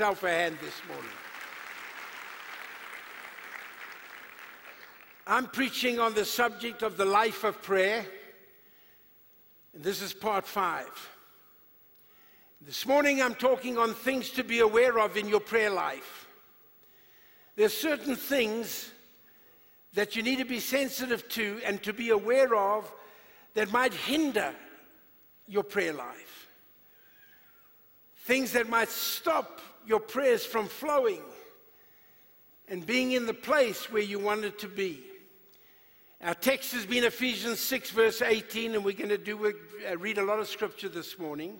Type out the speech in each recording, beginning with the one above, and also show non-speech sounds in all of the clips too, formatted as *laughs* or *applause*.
A hand this morning. I'm preaching on the subject of the life of prayer. And this is part five. This morning I'm talking on things to be aware of in your prayer life. There's certain things that you need to be sensitive to and to be aware of that might hinder your prayer life. Things that might stop your prayers from flowing and being in the place where you want it to be. Our text has been Ephesians 6, verse 18, and we're going to do uh, read a lot of scripture this morning.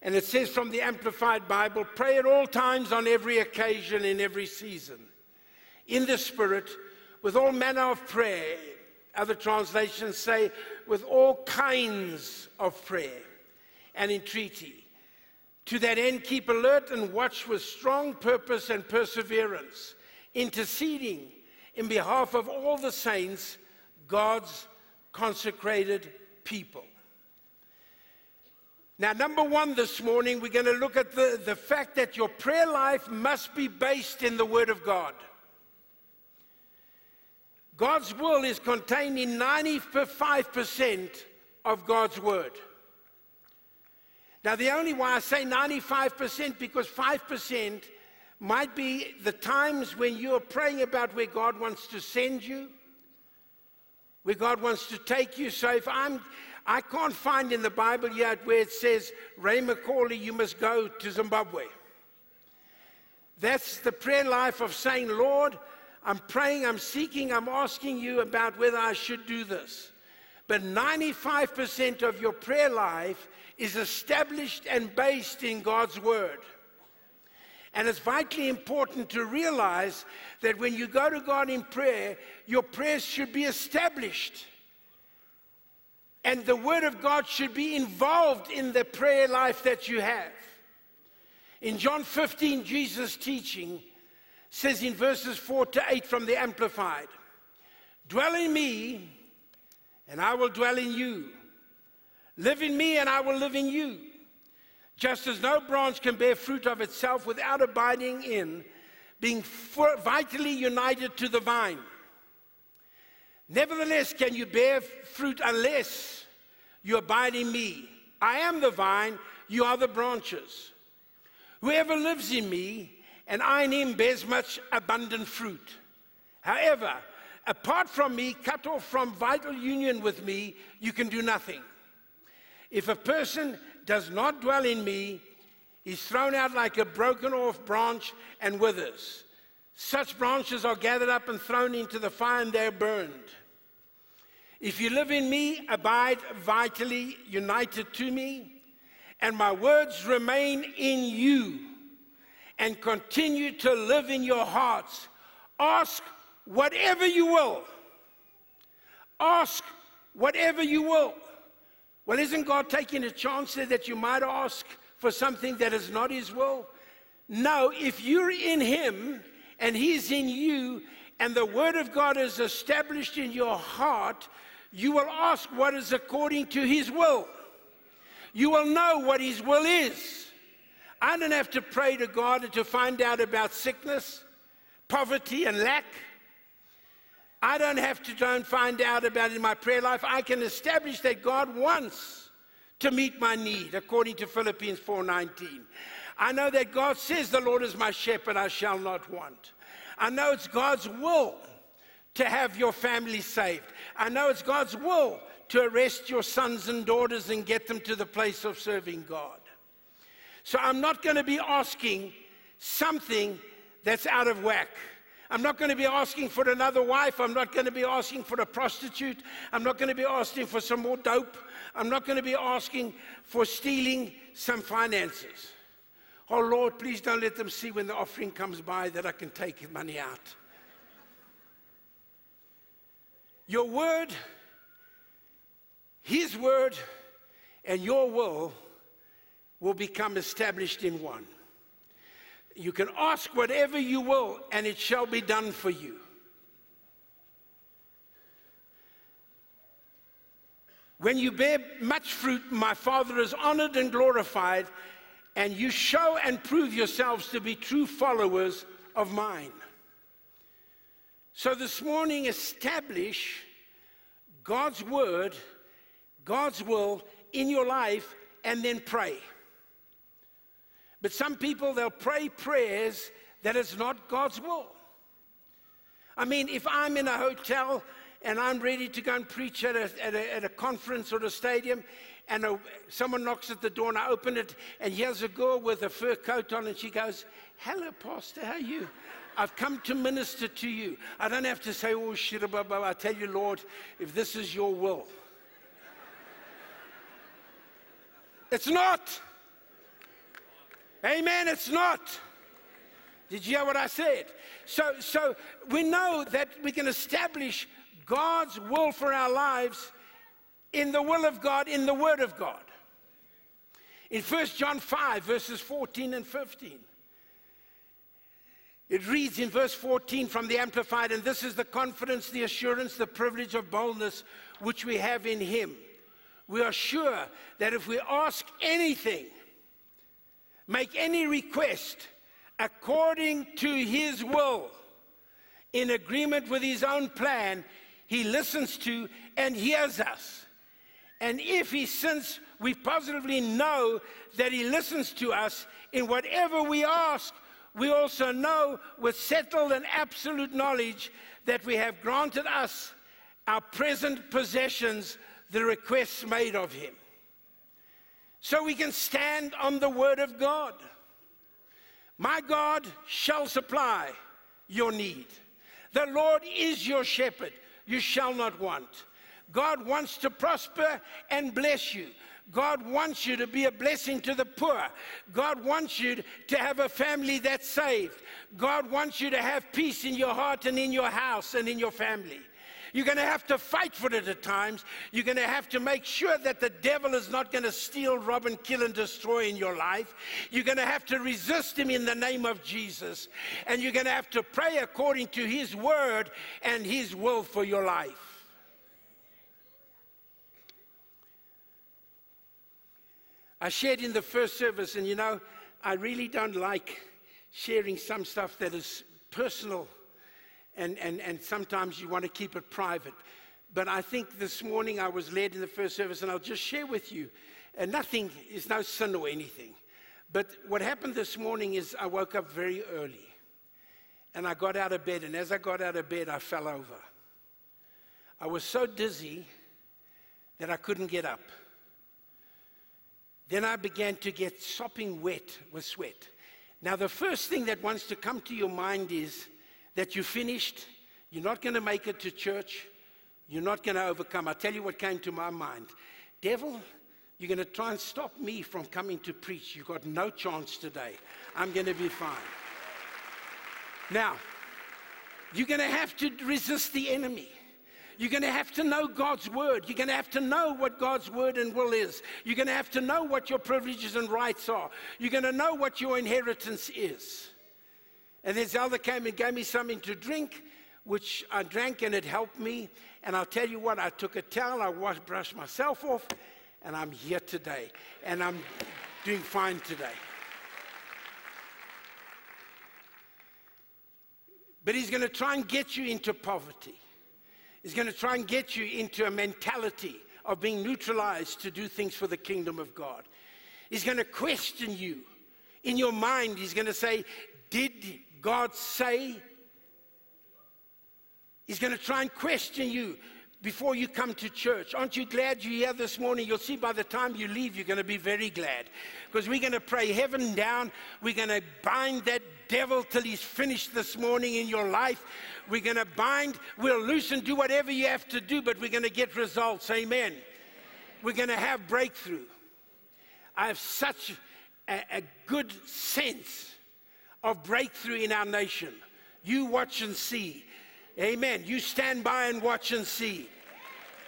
And it says from the Amplified Bible pray at all times, on every occasion, in every season, in the Spirit, with all manner of prayer. Other translations say, with all kinds of prayer and entreaty to that end, keep alert and watch with strong purpose and perseverance, interceding in behalf of all the saints, God's consecrated people. Now, number one this morning, we're going to look at the, the fact that your prayer life must be based in the Word of God. God's will is contained in 95% of God's Word. Now, the only why I say 95% because 5% might be the times when you're praying about where God wants to send you, where God wants to take you. So if I'm, I can't find in the Bible yet where it says, Ray McCauley, you must go to Zimbabwe. That's the prayer life of saying, Lord, I'm praying, I'm seeking, I'm asking you about whether I should do this. But 95% of your prayer life is established and based in God's Word. And it's vitally important to realize that when you go to God in prayer, your prayers should be established. And the Word of God should be involved in the prayer life that you have. In John 15, Jesus' teaching says in verses 4 to 8 from the Amplified Dwell in me, and I will dwell in you. Live in me, and I will live in you. Just as no branch can bear fruit of itself without abiding in, being vitally united to the vine. Nevertheless, can you bear fruit unless you abide in me? I am the vine, you are the branches. Whoever lives in me and I in him bears much abundant fruit. However, apart from me, cut off from vital union with me, you can do nothing. If a person does not dwell in me, he's thrown out like a broken off branch and withers. Such branches are gathered up and thrown into the fire and they're burned. If you live in me, abide vitally united to me, and my words remain in you and continue to live in your hearts, ask whatever you will. Ask whatever you will. Well, isn't God taking a chance there that you might ask for something that is not His will? No, if you're in Him and He's in you, and the Word of God is established in your heart, you will ask what is according to His will. You will know what His will is. I don't have to pray to God to find out about sickness, poverty, and lack. I don't have to try and find out about it in my prayer life. I can establish that God wants to meet my need according to Philippians 4:19. I know that God says the Lord is my shepherd I shall not want. I know it's God's will to have your family saved. I know it's God's will to arrest your sons and daughters and get them to the place of serving God. So I'm not going to be asking something that's out of whack. I'm not going to be asking for another wife. I'm not going to be asking for a prostitute. I'm not going to be asking for some more dope. I'm not going to be asking for stealing some finances. Oh Lord, please don't let them see when the offering comes by that I can take money out. Your word, His word, and your will will become established in one. You can ask whatever you will, and it shall be done for you. When you bear much fruit, my Father is honored and glorified, and you show and prove yourselves to be true followers of mine. So this morning, establish God's word, God's will in your life, and then pray. But some people, they'll pray prayers that is not God's will. I mean, if I'm in a hotel and I'm ready to go and preach at a, at a, at a conference or a stadium, and a, someone knocks at the door, and I open it, and here's a girl with a fur coat on, and she goes, Hello, Pastor, how are you? I've come to minister to you. I don't have to say, Oh, shit, I tell you, Lord, if this is your will. It's not. Amen, it's not. Did you hear what I said? So, so we know that we can establish God's will for our lives in the will of God, in the Word of God. In 1 John 5, verses 14 and 15, it reads in verse 14 from the Amplified, and this is the confidence, the assurance, the privilege of boldness which we have in Him. We are sure that if we ask anything, make any request according to His will, in agreement with His own plan, He listens to and hears us. And if He, since we positively know that He listens to us in whatever we ask, we also know with settled and absolute knowledge that we have granted us our present possessions, the requests made of Him. So we can stand on the Word of God. My God shall supply your need. The Lord is your shepherd, you shall not want. God wants to prosper and bless you. God wants you to be a blessing to the poor. God wants you to have a family that's saved. God wants you to have peace in your heart and in your house and in your family. You're going to have to fight for it at times. You're going to have to make sure that the devil is not going to steal, rob, and kill and destroy in your life. You're going to have to resist him in the name of Jesus. And you're going to have to pray according to his word and his will for your life. I shared in the first service, and you know, I really don't like sharing some stuff that is personal, and, and, and sometimes you want to keep it private. But I think this morning I was led in the first service, and I'll just share with you. And nothing is no sin or anything. But what happened this morning is I woke up very early, and I got out of bed, and as I got out of bed, I fell over. I was so dizzy that I couldn't get up. Then I began to get sopping wet with sweat. Now, the first thing that wants to come to your mind is that you finished, you're not going to make it to church, you're not going to overcome. i tell you what came to my mind. Devil, you're going to try and stop me from coming to preach. You've got no chance today. I'm going to be fine. Now, you're going to have to resist the enemy. You're going to have to know God's word. You're going to have to know what God's word and will is. You're going to have to know what your privileges and rights are. You're going to know what your inheritance is. And then Zelda came and gave me something to drink, which I drank and it helped me. And I'll tell you what, I took a towel, I washed, brushed myself off, and I'm here today. And I'm doing fine today. But he's going to try and get you into poverty He's going to try and get you into a mentality of being neutralized to do things for the kingdom of God. He's going to question you. In your mind, he's going to say, Did God say? He's going to try and question you before you come to church. Aren't you glad you're here this morning? You'll see by the time you leave, you're going to be very glad. Because we're going to pray heaven down. We're going to bind that devil till he's finished this morning in your life. We're going to bind, we'll loosen, do whatever you have to do, but we're going to get results. Amen. We're going to have breakthrough. I have such a, a good sense of breakthrough in our nation. You watch and see. Amen. You stand by and watch and see.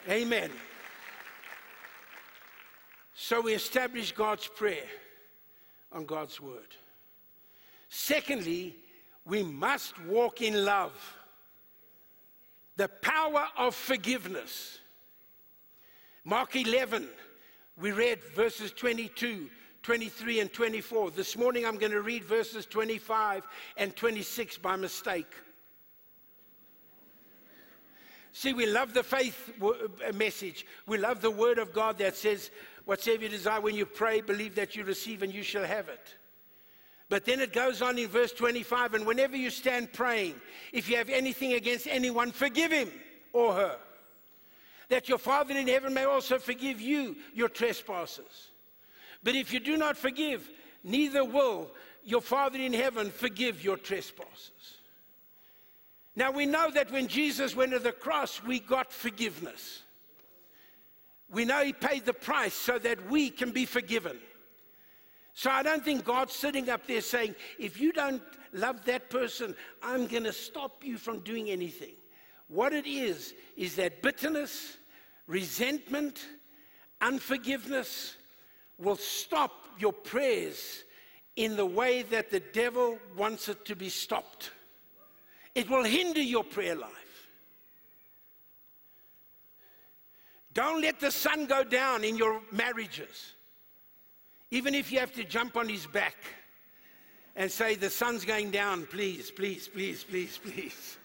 Amen. So we establish God's prayer on God's word. Secondly, we must walk in love. The power of forgiveness. Mark 11, we read verses 22 23 and 24. This morning I'm going to read verses 25 and 26 by mistake. See, we love the faith uh, message. We love the word of God that says, Whatsoever you desire when you pray, believe that you receive and you shall have it. But then it goes on in verse 25, and whenever you stand praying, if you have anything against anyone, forgive him or her, that your Father in heaven may also forgive you your trespasses. But if you do not forgive, neither will your Father in heaven forgive your trespasses. Now we know that when Jesus went to the cross, we got forgiveness. We know He paid the price so that we can be forgiven. So I don't think God's sitting up there saying, if you don't love that person, I'm going to stop you from doing anything. What it is, is that bitterness, resentment, unforgiveness will stop your prayers in the way that the devil wants it to be stopped. It will hinder your prayer life. Don't let the sun go down in your marriages. Even if you have to jump on his back and say, The sun's going down, please, please, please, please, please.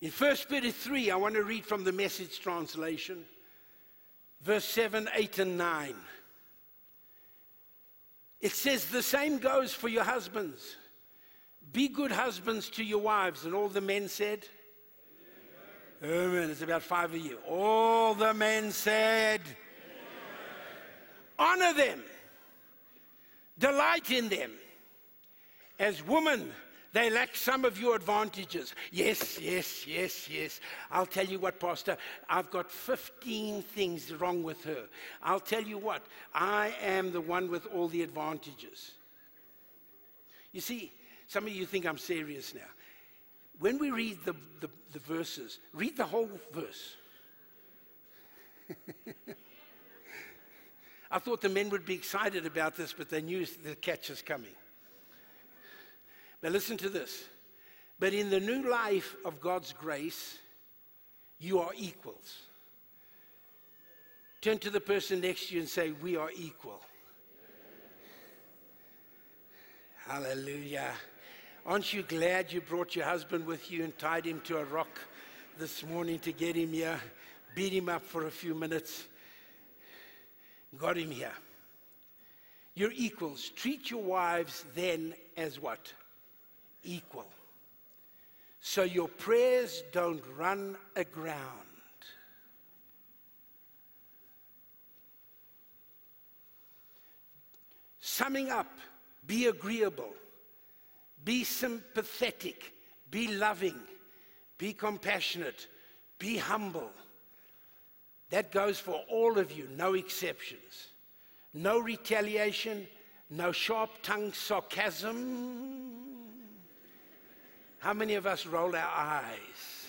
In 1 Peter 3, I want to read from the message translation, verse 7, 8, and 9. It says, The same goes for your husbands. Be good husbands to your wives. And all the men said, Amen. It's about five of you. All the men said, Amen. Honor them, delight in them. As women, they lack some of your advantages. Yes, yes, yes, yes. I'll tell you what, Pastor, I've got 15 things wrong with her. I'll tell you what, I am the one with all the advantages. You see, some of you think I'm serious now. When we read the, the, the verses, read the whole verse. *laughs* I thought the men would be excited about this, but they knew the catch is coming. Now, listen to this. But in the new life of God's grace, you are equals. Turn to the person next to you and say, We are equal. Hallelujah. Aren't you glad you brought your husband with you and tied him to a rock this morning to get him here? Beat him up for a few minutes. Got him here. You're equals. Treat your wives then as what? Equal. So your prayers don't run aground. Summing up, be agreeable, be sympathetic, be loving, be compassionate, be humble. That goes for all of you, no exceptions. No retaliation, no sharp tongued sarcasm, how many of us roll our eyes?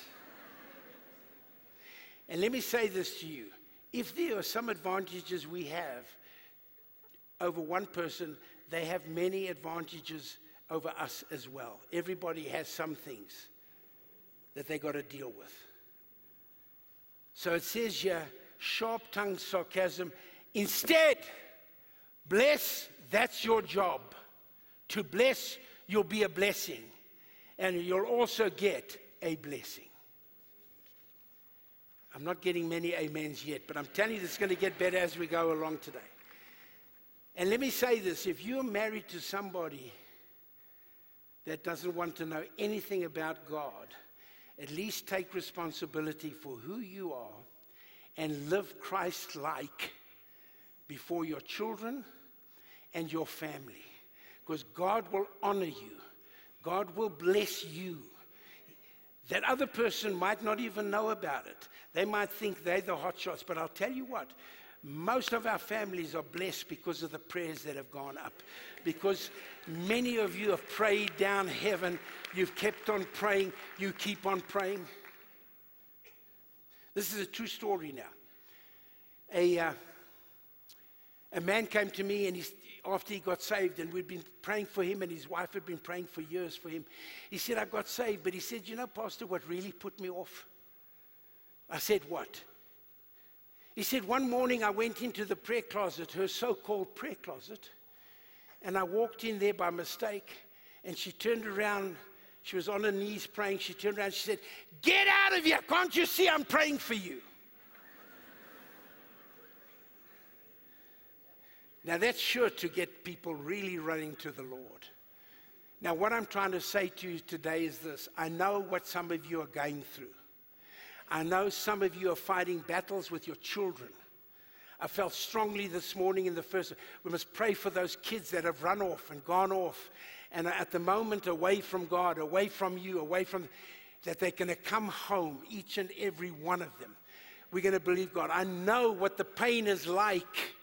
And let me say this to you if there are some advantages we have over one person, they have many advantages over us as well. Everybody has some things that they got to deal with. So it says here sharp tongued sarcasm. Instead, bless, that's your job. To bless, you'll be a blessing and you'll also get a blessing. I'm not getting many amens yet, but I'm telling you, it's going to get better as we go along today. And let me say this if you're married to somebody that doesn't want to know anything about God, at least take responsibility for who you are and live Christ like before your children and your family. Because God will honor you God will bless you. That other person might not even know about it. They might think they're the hot shots, but I'll tell you what, most of our families are blessed because of the prayers that have gone up. Because many of you have prayed down heaven, you've kept on praying, you keep on praying. This is a true story now. A, uh, a man came to me and he's, after he got saved, and we'd been praying for him, and his wife had been praying for years for him. He said, I got saved, but he said, You know, Pastor, what really put me off? I said, What? He said, One morning I went into the prayer closet, her so called prayer closet, and I walked in there by mistake, and she turned around. She was on her knees praying. She turned around. She said, Get out of here. Can't you see I'm praying for you? Now, that's sure to get people really running to the Lord. Now, what I'm trying to say to you today is this I know what some of you are going through. I know some of you are fighting battles with your children. I felt strongly this morning in the first, we must pray for those kids that have run off and gone off and are at the moment away from God, away from you, away from, that they're going to come home, each and every one of them. We're going to believe God. I know what the pain is like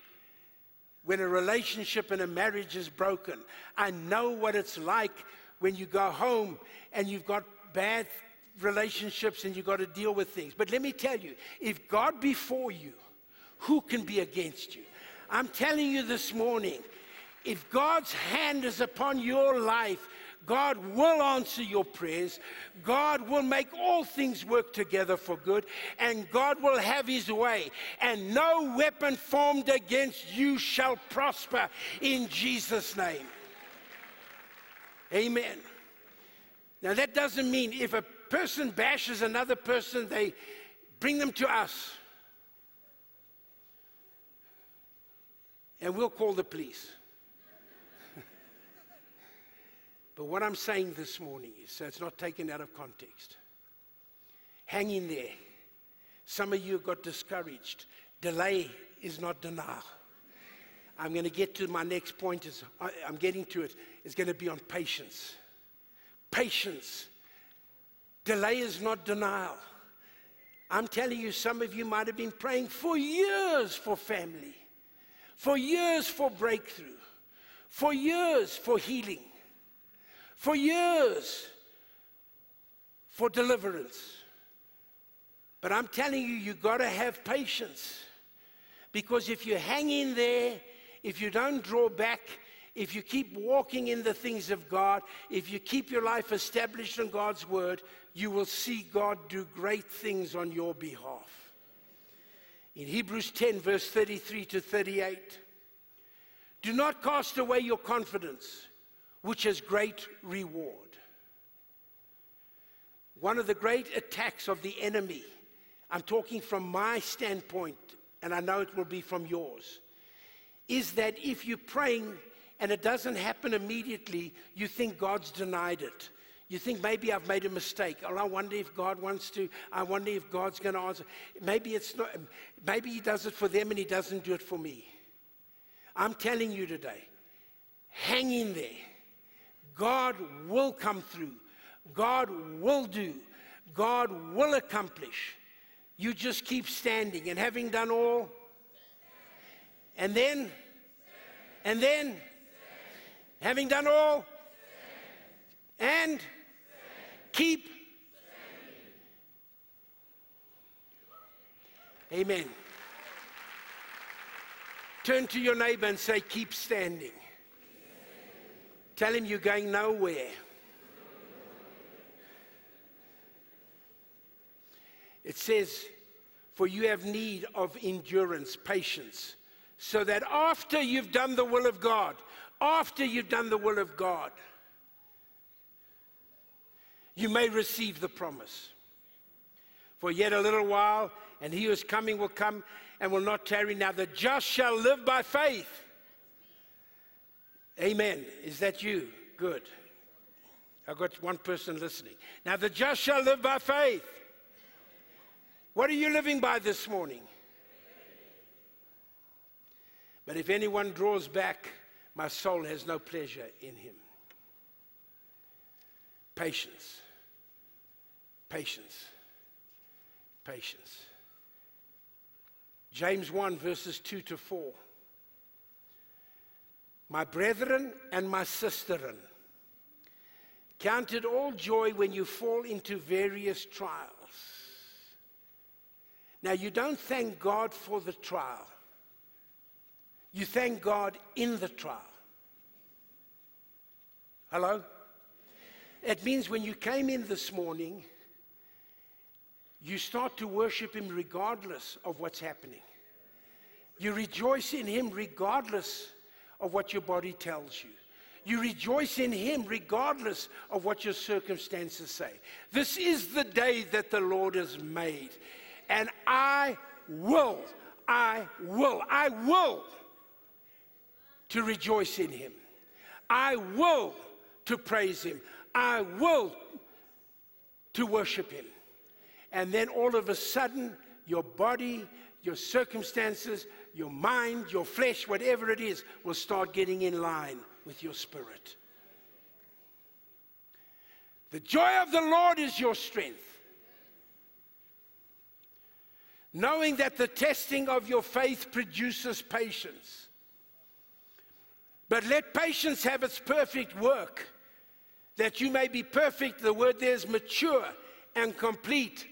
when a relationship and a marriage is broken. I know what it's like when you go home and you've got bad relationships and you've got to deal with things. But let me tell you, if God be for you, who can be against you? I'm telling you this morning, if God's hand is upon your life, God will answer your prayers. God will make all things work together for good, and God will have his way. And no weapon formed against you shall prosper in Jesus' name. Amen. Now, that doesn't mean if a person bashes another person, they bring them to us. And we'll call the police. But what I'm saying this morning is so it's not taken out of context. Hang in there. Some of you got discouraged. Delay is not denial. I'm going to get to my next point. Is I'm getting to it. It's going to be on patience. Patience. Delay is not denial. I'm telling you, some of you might have been praying for years for family, for years for breakthrough, for years for healing for years for deliverance. But I'm telling you, you've got to have patience. Because if you hang in there, if you don't draw back, if you keep walking in the things of God, if you keep your life established in God's word, you will see God do great things on your behalf. In Hebrews 10, verse 33 to 38, do not cast away your confidence which has great reward. One of the great attacks of the enemy, I'm talking from my standpoint, and I know it will be from yours, is that if you're praying and it doesn't happen immediately, you think God's denied it. You think maybe I've made a mistake. Or I wonder if God wants to. I wonder if God's going to answer. Maybe it's not. Maybe He does it for them and He doesn't do it for me. I'm telling you today, hang in there. God will come through. God will do. God will accomplish. You just keep standing and having done all. And then, and then, having done all, and keep. Amen. Turn to your neighbor and say, Keep standing. Tell him you're going nowhere. It says, For you have need of endurance, patience, so that after you've done the will of God, after you've done the will of God, you may receive the promise. For yet a little while, and he who is coming will come and will not tarry. Now the just shall live by faith. Amen. Is that you? Good. I've got one person listening. Now, the just shall live by faith. What are you living by this morning? But if anyone draws back, my soul has no pleasure in him. Patience. Patience. Patience. James 1, verses 2 to 4 my brethren and my sisterin, count it all joy when you fall into various trials. Now, you don't thank God for the trial, you thank God in the trial. Hello? It means when you came in this morning, you start to worship Him regardless of what's happening. You rejoice in Him regardless of what your body tells you. You rejoice in Him regardless of what your circumstances say. This is the day that the Lord has made. And I will, I will, I will to rejoice in Him. I will to praise Him. I will to worship Him. And then all of a sudden, your body, your circumstances, your mind, your flesh, whatever it is, will start getting in line with your spirit. The joy of the Lord is your strength. Knowing that the testing of your faith produces patience. But let patience have its perfect work, that you may be perfect. The word there is mature and complete,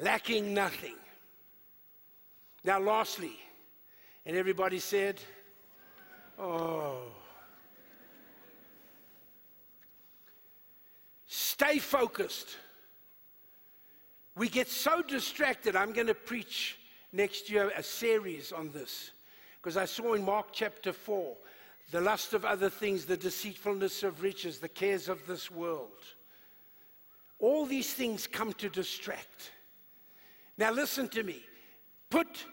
lacking nothing. Now, lastly, and everybody said, Oh. Stay focused. We get so distracted. I'm going to preach next year a series on this because I saw in Mark chapter 4 the lust of other things, the deceitfulness of riches, the cares of this world. All these things come to distract. Now, listen to me. Put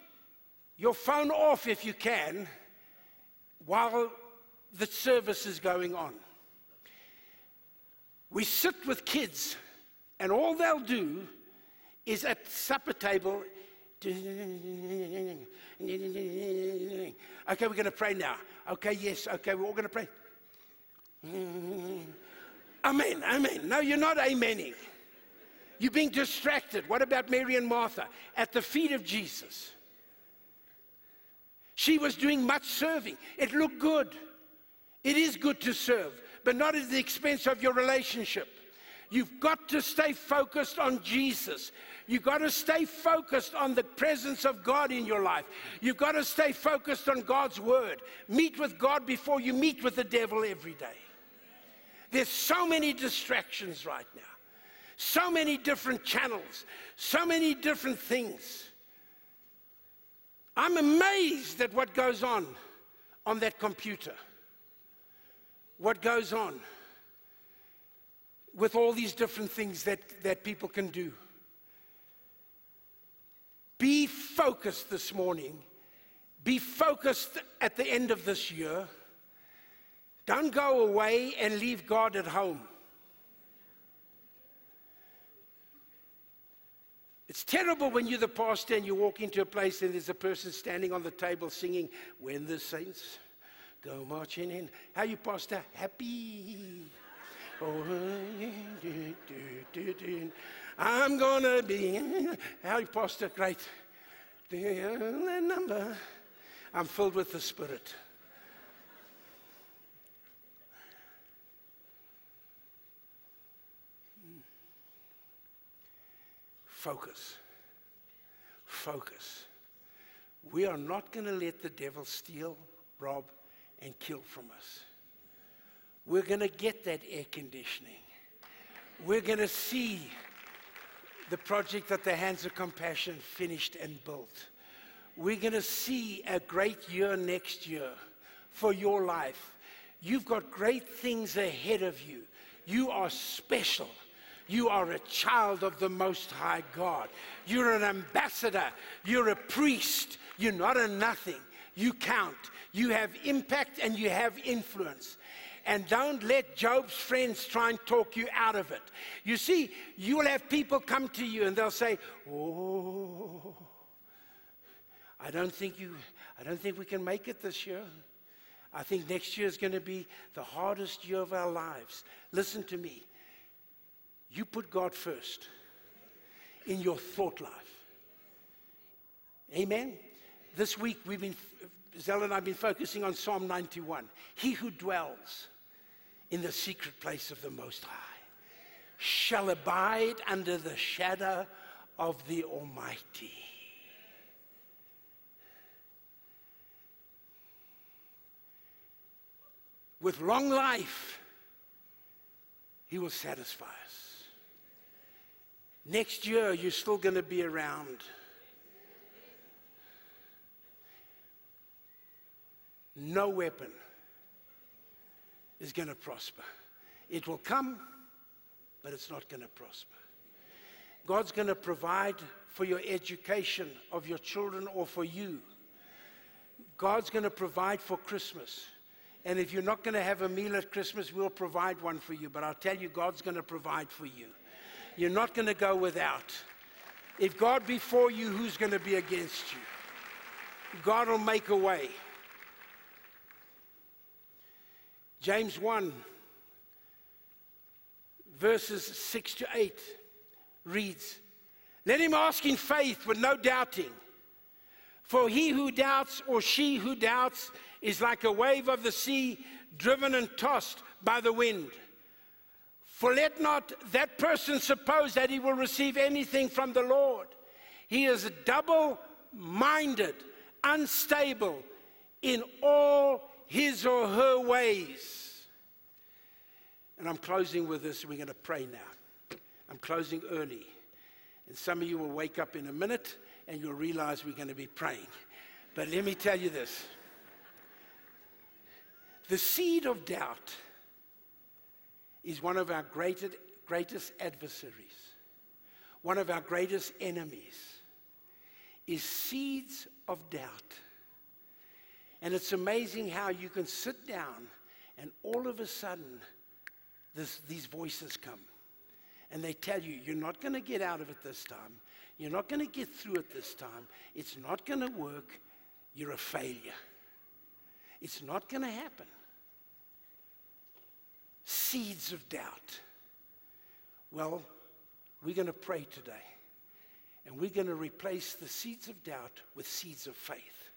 your phone off if you can while the service is going on. We sit with kids, and all they'll do is at supper table. Okay, we're going to pray now. Okay, yes, okay, we're all going to pray. Amen, amen. No, you're not amening. You're being distracted. What about Mary and Martha at the feet of Jesus? She was doing much serving. It looked good. It is good to serve, but not at the expense of your relationship. You've got to stay focused on Jesus. You've got to stay focused on the presence of God in your life. You've got to stay focused on God's word. Meet with God before you meet with the devil every day. There's so many distractions right now, so many different channels, so many different things. I'm amazed at what goes on on that computer. What goes on with all these different things that, that people can do. Be focused this morning. Be focused at the end of this year. Don't go away and leave God at home. It's terrible when you're the pastor and you walk into a place and there's a person standing on the table singing, When the saints go marching in. How you, pastor? Happy. Oh, I'm gonna be. How you, pastor? Great. The number. I'm filled with the Spirit. Focus. Focus. We are not going to let the devil steal, rob, and kill from us. We're going to get that air conditioning. We're going to see the project at the Hands of Compassion finished and built. We're going to see a great year next year for your life. You've got great things ahead of you. You are special. You are a child of the Most High God. You're an ambassador. You're a priest. You're not a nothing. You count. You have impact and you have influence. And don't let Job's friends try and talk you out of it. You see, you will have people come to you and they'll say, Oh, I don't think you, I don't think we can make it this year. I think next year is going to be the hardest year of our lives. Listen to me. You put God first in your thought life. Amen. This week we've been, Zell and I have been focusing on Psalm 91. He who dwells in the secret place of the Most High shall abide under the shadow of the Almighty. With long life, He will satisfy us. Next year, you're still going to be around. no weapon is going to prosper. It will come, but it's not going to prosper. God's going to provide for your education of your children or for you. God's going to provide for Christmas. And if you're not going to have a meal at Christmas, we'll provide one for you. But I'll tell you, God's going to provide for you. You're not going to go without. If God be for you, who's going to be against you? God will make a way. James 1, verses 6 to 8 reads Let him ask in faith with no doubting. For he who doubts or she who doubts is like a wave of the sea driven and tossed by the wind. For let not that person suppose that he will receive anything from the Lord. He is double minded, unstable in all his or her ways. And I'm closing with this. We're going to pray now. I'm closing early. And some of you will wake up in a minute and you'll realize we're going to be praying. But let me tell you this the seed of doubt is one of our greatest, greatest adversaries, one of our greatest enemies, is seeds of doubt. And it's amazing how you can sit down and all of a sudden this, these voices come. And they tell you, you're not going to get out of it this time. You're not going to get through it this time. It's not going to work. You're a failure. It's not going to happen. Seeds of doubt. Well, we're going to pray today. And we're going to replace the seeds of doubt with seeds of faith.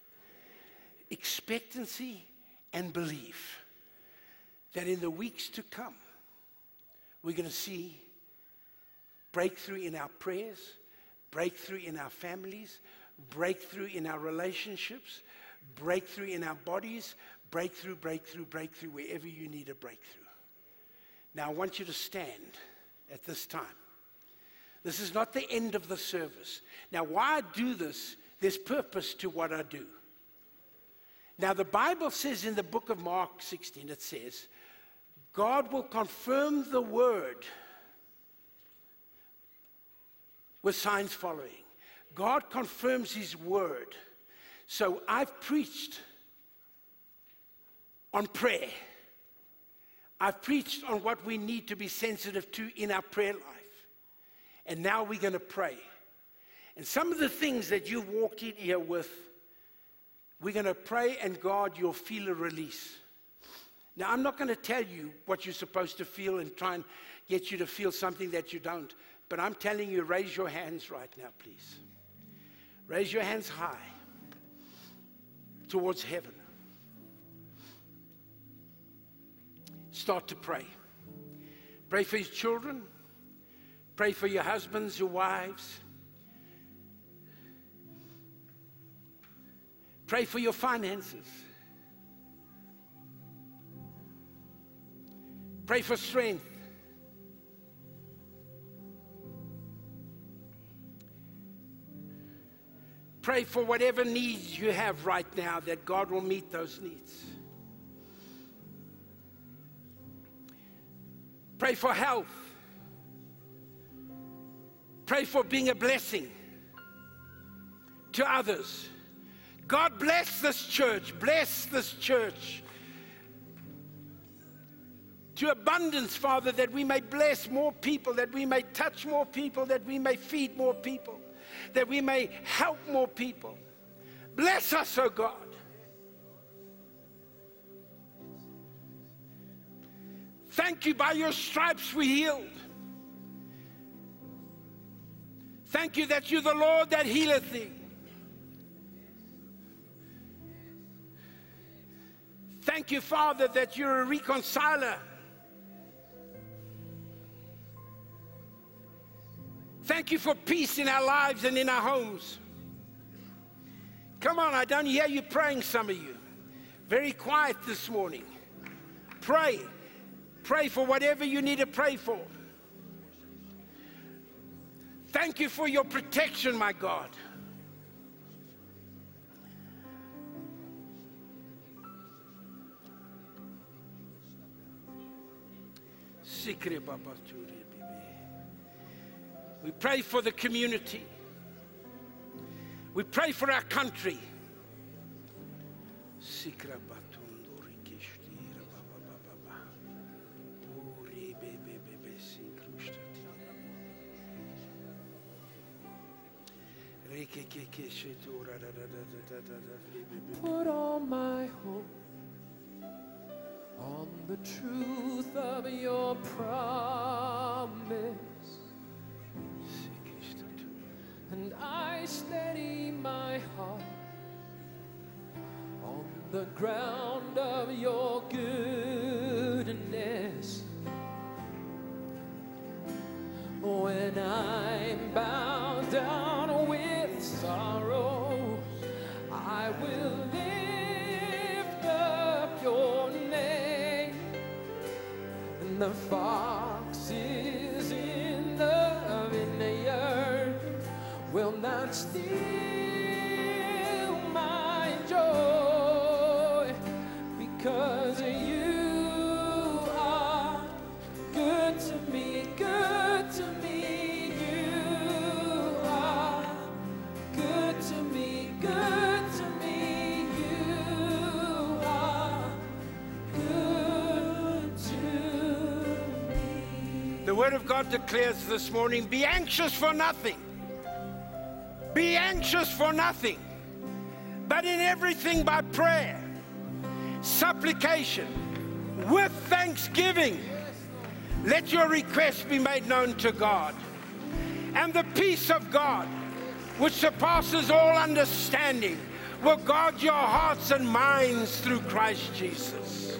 Expectancy and belief that in the weeks to come, we're going to see breakthrough in our prayers, breakthrough in our families, breakthrough in our relationships, breakthrough in our bodies, breakthrough, breakthrough, breakthrough, wherever you need a breakthrough. Now, I want you to stand at this time. This is not the end of the service. Now, why I do this, there's purpose to what I do. Now, the Bible says in the book of Mark 16, it says, God will confirm the word with signs following. God confirms His word. So I've preached on prayer. I've preached on what we need to be sensitive to in our prayer life. And now we're going to pray. And some of the things that you've walked in here with, we're going to pray, and God, you'll feel a release. Now, I'm not going to tell you what you're supposed to feel and try and get you to feel something that you don't. But I'm telling you, raise your hands right now, please. Raise your hands high towards heaven. Start to pray. Pray for your children. Pray for your husbands, your wives. Pray for your finances. Pray for strength. Pray for whatever needs you have right now, that God will meet those needs. Pray for health. Pray for being a blessing to others. God bless this church. Bless this church to abundance, Father, that we may bless more people, that we may touch more people, that we may feed more people that we may help more people. Bless us, oh God. Thank you, by your stripes we healed. Thank you that you're the Lord that healeth thee. Thank you, Father, that you're a reconciler. Thank you for peace in our lives and in our homes. Come on, I don't hear you praying, some of you. Very quiet this morning. Pray pray for whatever you need to pray for. Thank you for your protection, my God. We pray for the community. We pray for our country. Sikrabat. Put all my hope on the truth of your promise. And I steady my heart on the ground of your goodness. When I'm bound down sorrow, I will lift up your name. And the foxes in the vineyard, will not steal. The Word of God declares this morning be anxious for nothing. Be anxious for nothing, but in everything by prayer, supplication, with thanksgiving, let your requests be made known to God. And the peace of God, which surpasses all understanding, will guard your hearts and minds through Christ Jesus.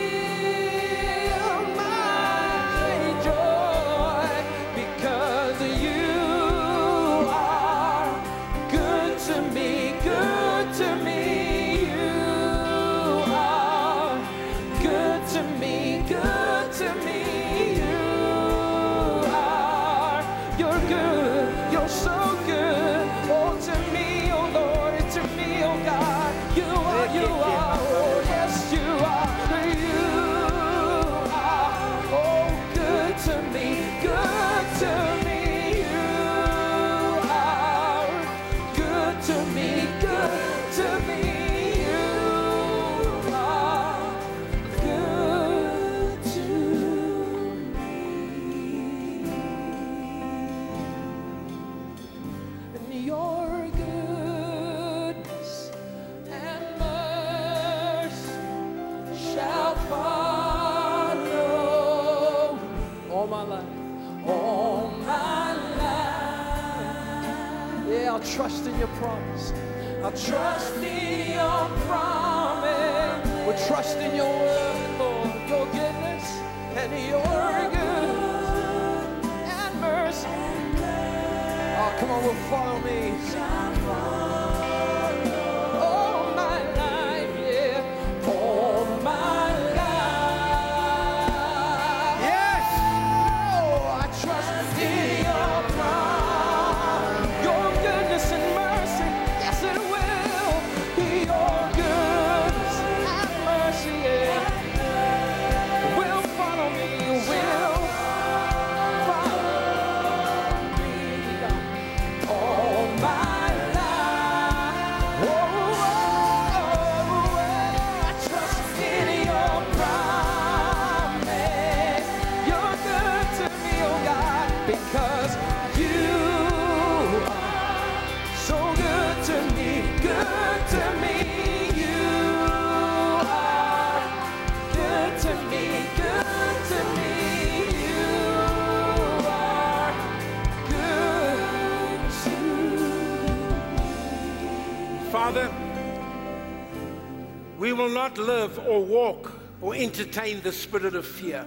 not live or walk or entertain the spirit of fear.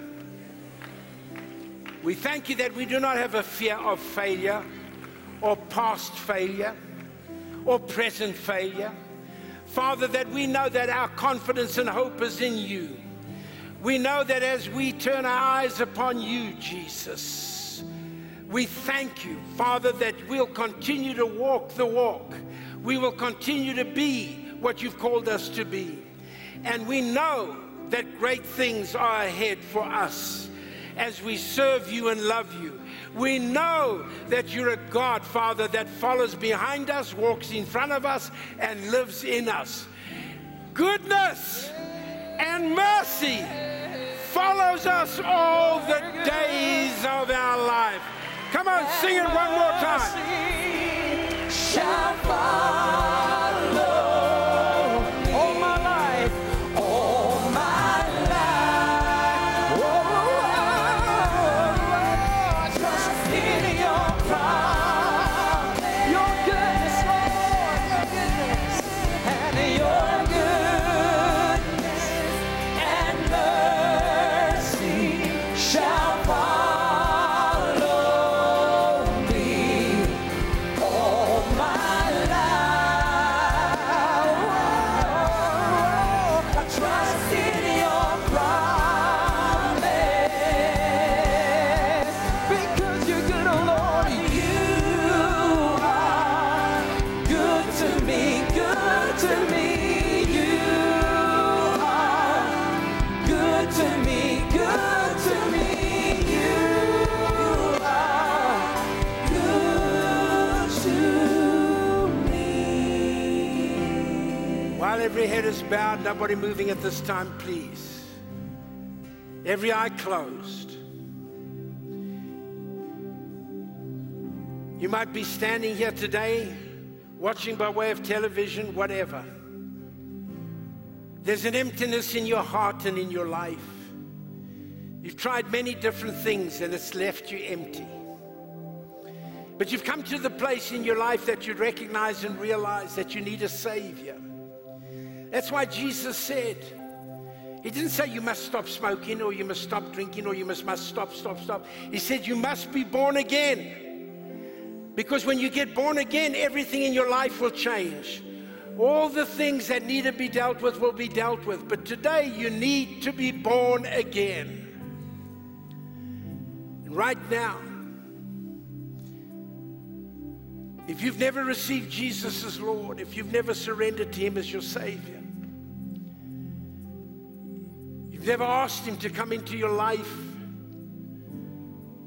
We thank you that we do not have a fear of failure or past failure or present failure. Father, that we know that our confidence and hope is in you. We know that as we turn our eyes upon you, Jesus, we thank you, Father, that we'll continue to walk the walk. We will continue to be what you've called us to be. And we know that great things are ahead for us as we serve you and love you. We know that you're a God, Father, that follows behind us, walks in front of us, and lives in us. Goodness and mercy follows us all the days of our life. Come on, sing it one more time. Nobody moving at this time, please. Every eye closed. You might be standing here today, watching by way of television, whatever. There's an emptiness in your heart and in your life. You've tried many different things and it's left you empty. But you've come to the place in your life that you recognize and realize that you need a Savior. That's why Jesus said, He didn't say you must stop smoking or you must stop drinking or you must, must stop, stop, stop. He said you must be born again. Because when you get born again, everything in your life will change. All the things that need to be dealt with will be dealt with. But today, you need to be born again. And right now, if you've never received Jesus as Lord, if you've never surrendered to Him as your Savior, you've never asked Him to come into your life,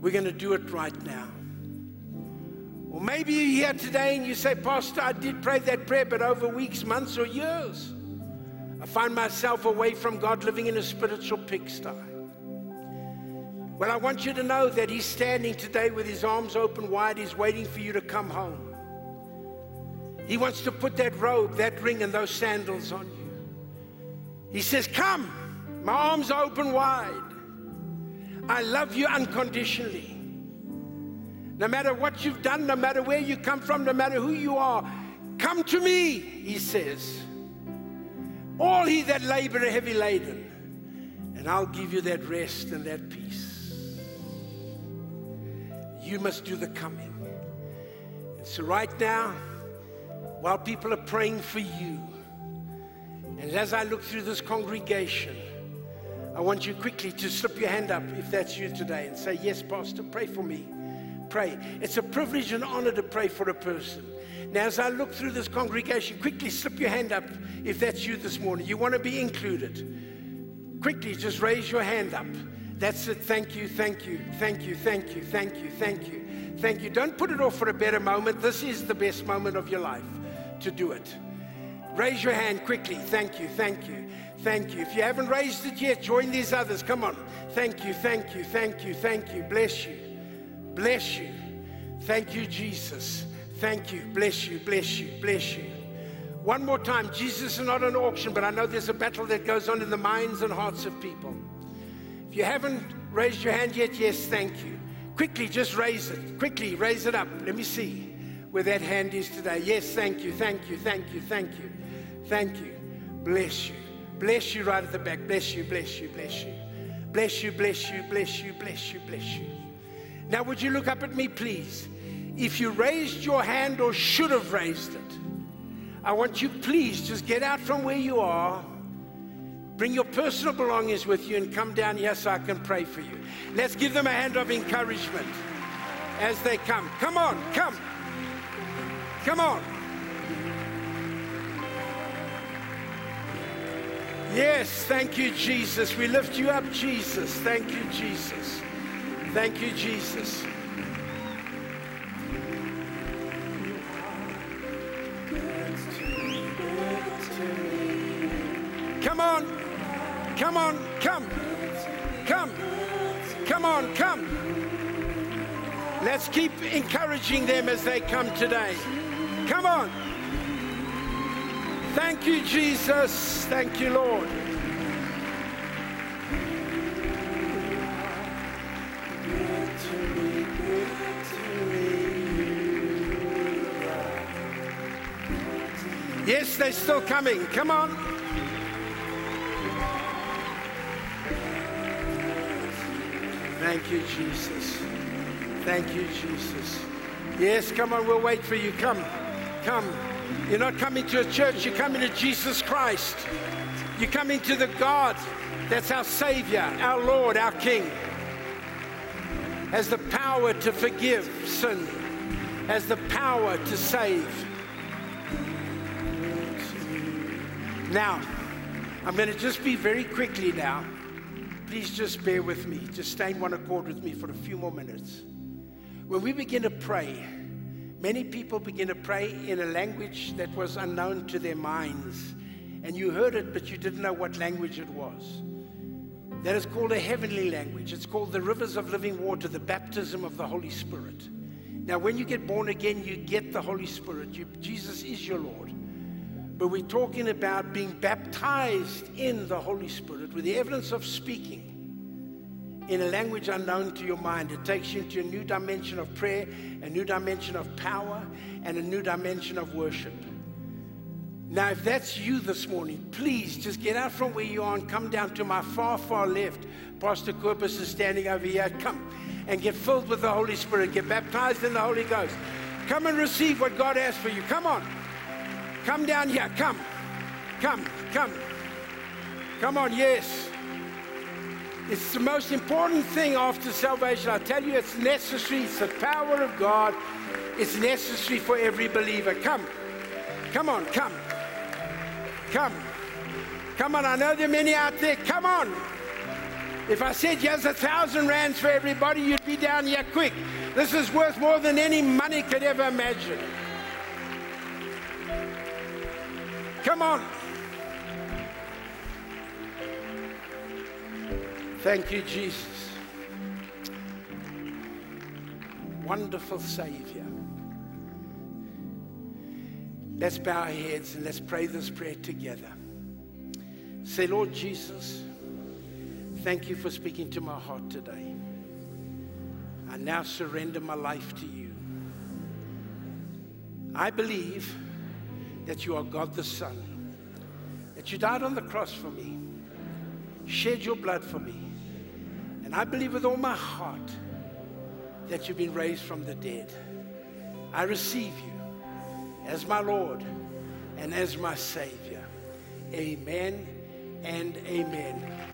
we're going to do it right now. Or maybe you're here today and you say, Pastor, I did pray that prayer, but over weeks, months, or years, I find myself away from God living in a spiritual pigsty. Well, I want you to know that He's standing today with His arms open wide. He's waiting for you to come home. He wants to put that robe, that ring, and those sandals on you. He says, Come, my arms are open wide. I love you unconditionally. No matter what you've done, no matter where you come from, no matter who you are, come to me, he says. All he that labor are heavy laden, and I'll give you that rest and that peace. You must do the coming. And so, right now, while people are praying for you, and as I look through this congregation, I want you quickly to slip your hand up if that's you today and say, Yes, Pastor, pray for me. Pray. It's a privilege and honor to pray for a person. Now, as I look through this congregation, quickly slip your hand up if that's you this morning. You want to be included. Quickly, just raise your hand up. That's it. Thank you, thank you, thank you, thank you, thank you, thank you, thank you. Don't put it off for a better moment. This is the best moment of your life to do it. Raise your hand quickly. Thank you, thank you, thank you. If you haven't raised it yet, join these others. Come on. Thank you, thank you, thank you, thank you. Bless you. Bless you. Thank you, Jesus. Thank you. Bless you, bless you, bless you. One more time. Jesus is not an auction, but I know there's a battle that goes on in the minds and hearts of people. If you haven't raised your hand yet, yes, thank you. Quickly, just raise it. Quickly, raise it up. Let me see where that hand is today. Yes, thank you, thank you, thank you, thank you, thank you. Bless you. Bless you right at the back. Bless you, bless you, bless you. Bless you, bless you, bless you, bless you, bless you. Now, would you look up at me, please? If you raised your hand or should have raised it, I want you, please, just get out from where you are. Bring your personal belongings with you and come down here so I can pray for you. Let's give them a hand of encouragement as they come. Come on, come. Come on. Yes, thank you, Jesus. We lift you up, Jesus. Thank you, Jesus. Thank you, Jesus. Come on. Come on. Come. Come. Come on. Come. Let's keep encouraging them as they come today. Come on. Thank you, Jesus. Thank you, Lord. Yes, they're still coming. Come on. Thank you, Jesus. Thank you, Jesus. Yes, come on, we'll wait for you. Come, come. You're not coming to a church, you're coming to Jesus Christ. You're coming to the God that's our Savior, our Lord, our King. Has the power to forgive sin, has the power to save. Now, I'm going to just be very quickly now. Please just bear with me. Just stay in one accord with me for a few more minutes. When we begin to pray, many people begin to pray in a language that was unknown to their minds. And you heard it, but you didn't know what language it was. That is called a heavenly language. It's called the rivers of living water, the baptism of the Holy Spirit. Now, when you get born again, you get the Holy Spirit. You, Jesus is your Lord. But we're talking about being baptized in the Holy Spirit with the evidence of speaking in a language unknown to your mind. It takes you into a new dimension of prayer, a new dimension of power, and a new dimension of worship. Now, if that's you this morning, please just get out from where you are and come down to my far, far left. Pastor Corpus is standing over here. Come and get filled with the Holy Spirit. Get baptized in the Holy Ghost. Come and receive what God has for you. Come on. Come down here. Come. Come. Come. Come on. Yes. It's the most important thing after salvation. I tell you, it's necessary. It's the power of God. It's necessary for every believer. Come. Come on. Come. Come. Come on. I know there are many out there. Come on. If I said here's a thousand rands for everybody, you'd be down here quick. This is worth more than any money could ever imagine. Come on. Thank you, Jesus. Wonderful Savior. Let's bow our heads and let's pray this prayer together. Say, Lord Jesus, thank you for speaking to my heart today. I now surrender my life to you. I believe that you are God the Son, that you died on the cross for me, shed your blood for me. And I believe with all my heart that you've been raised from the dead. I receive you as my Lord and as my Savior. Amen and amen.